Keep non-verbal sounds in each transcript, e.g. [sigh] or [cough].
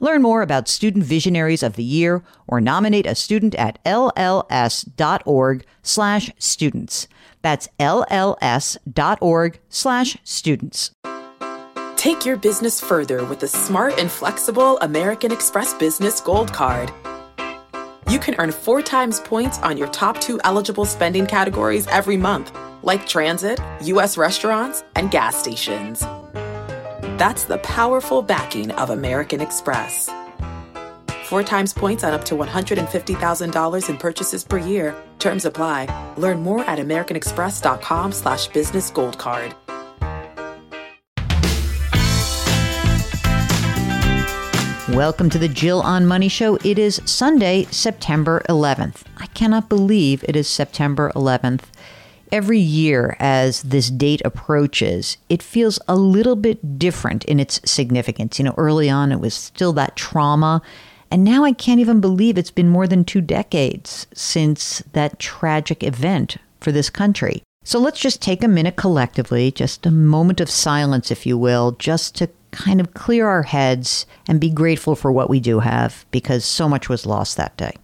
Learn more about Student Visionaries of the Year or nominate a student at lls.org slash students. That's lls.org slash students. Take your business further with the smart and flexible American Express Business Gold Card. You can earn four times points on your top two eligible spending categories every month, like transit, U.S. restaurants, and gas stations. That's the powerful backing of American Express. Four times points on up to $150,000 in purchases per year. Terms apply. Learn more at americanexpress.com slash business gold card. Welcome to the Jill on Money Show. It is Sunday, September 11th. I cannot believe it is September 11th every year as this date approaches, it feels a little bit different in its significance. You know, early on it was still that trauma. And now I can't even believe it's been more than two decades since that tragic event for this country. So let's just take a minute collectively, just a moment of silence, if you will, just to kind of clear our heads and be grateful for what we do have because so much was lost that day.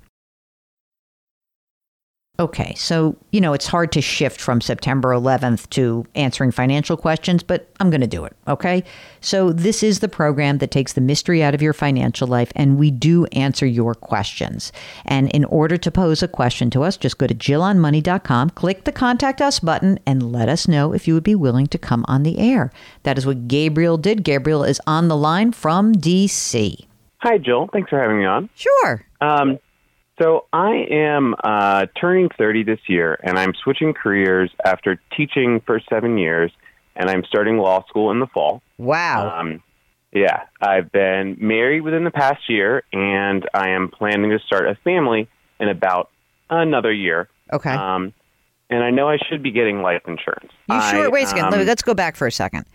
Okay, so, you know, it's hard to shift from September 11th to answering financial questions, but I'm going to do it, okay? So, this is the program that takes the mystery out of your financial life, and we do answer your questions. And in order to pose a question to us, just go to jillonmoney.com, click the Contact Us button, and let us know if you would be willing to come on the air. That is what Gabriel did. Gabriel is on the line from D.C. Hi, Jill. Thanks for having me on. Sure. Um, so I am uh, turning 30 this year, and I'm switching careers after teaching for seven years, and I'm starting law school in the fall. Wow. Um, yeah, I've been married within the past year, and I am planning to start a family in about another year. Okay. Um, and I know I should be getting life insurance. You sure? I, Wait a second. um, Let's go back for a second.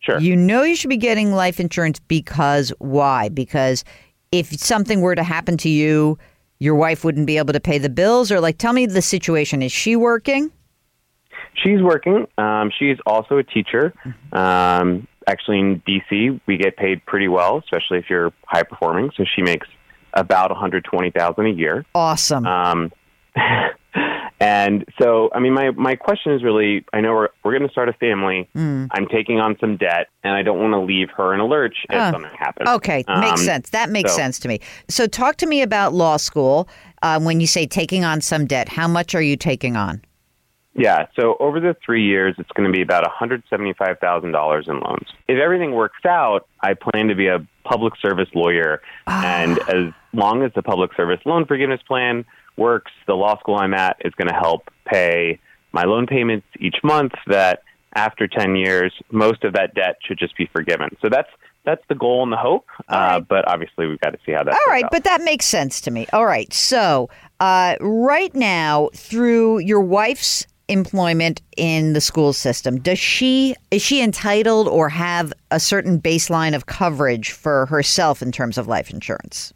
Sure. You know you should be getting life insurance because why? Because if something were to happen to you, your wife wouldn't be able to pay the bills, or like, tell me the situation. Is she working? She's working. Um, she's also a teacher. Um, actually, in DC, we get paid pretty well, especially if you're high performing. So she makes about 120,000 a year. Awesome. Um, [laughs] and so, I mean, my my question is really: I know we're we're going to start a family. Mm. I'm taking on some debt, and I don't want to leave her in a lurch if Ah. something happens. Okay, makes Um, sense. That makes so- sense to me. So, talk to me about law school. Uh, when you say taking on some debt, how much are you taking on? Yeah. So over the three years, it's going to be about $175,000 in loans. If everything works out, I plan to be a public service lawyer. And as long as the public service loan forgiveness plan works, the law school I'm at is going to help pay my loan payments each month that after 10 years, most of that debt should just be forgiven. So that's that's the goal and the hope. Uh, right. but obviously, we've got to see how that All right, out. but that makes sense to me. All right, so uh, right now, through your wife's employment in the school system, does she is she entitled or have a certain baseline of coverage for herself in terms of life insurance?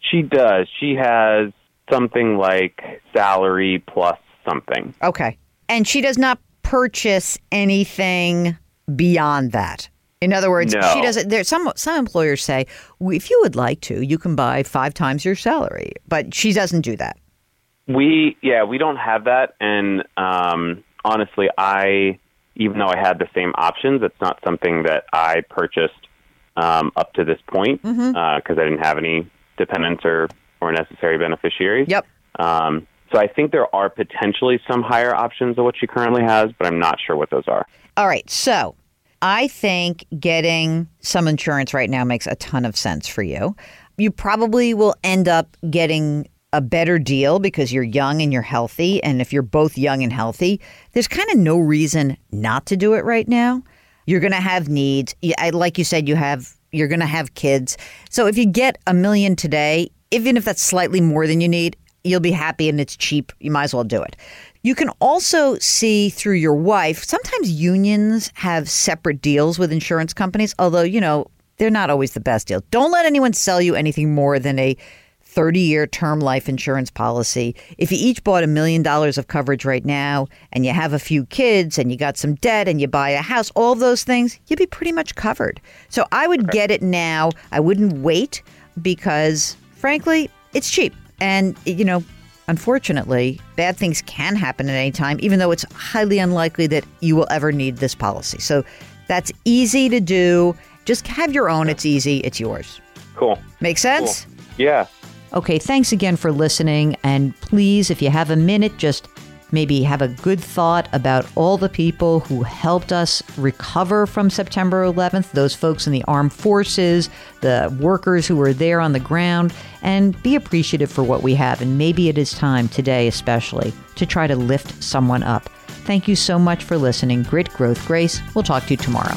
She does. She has something like salary plus something. Okay, and she does not purchase anything beyond that. In other words, No. she doesn't. There, some some employers say, if you would like to, you can buy five times your salary, but she doesn't do that. We yeah, we don't have that, and um, honestly, I even though I had the same options, it's not something that I purchased um, up to this point because Mm-hmm. I didn't have any dependents or or necessary beneficiaries. Yep. Um, so I think there are potentially some higher options of what she currently has, but I'm not sure what those are. All right. So I think getting some insurance right now makes a ton of sense for you. You probably will end up getting a better deal because you're young and you're healthy. And if you're both young and healthy, there's kind of no reason not to do it right now. You're going to have needs. Like you said, you have you're going to have kids. So if you get a million today, even if that's slightly more than you need, you'll be happy and it's cheap. You might as well do it. You can also see through your wife, sometimes unions have separate deals with insurance companies, although, you know, they're not always the best deal. Don't let anyone sell you anything more than a 30 year term life insurance policy. If you each bought a million dollars of coverage right now and you have a few kids and you got some debt and you buy a house, all those things, you'd be pretty much covered. So I would get it now. I wouldn't wait because, frankly, it's cheap. And, you know, Unfortunately, bad things can happen at any time, even though it's highly unlikely that you will ever need this policy. So that's easy to do. Just have your own. It's easy. It's yours. Cool. Make sense? Cool. Yeah. Okay. Thanks again for listening. And please, if you have a minute, just maybe have a good thought about all the people who helped us recover from September 11th, those folks in the armed forces, the workers who were there on the ground, and be appreciative for what we have. And maybe it is time today, especially, to try to lift someone up. Thank you so much for listening. Grit, growth, grace. We'll talk to you tomorrow.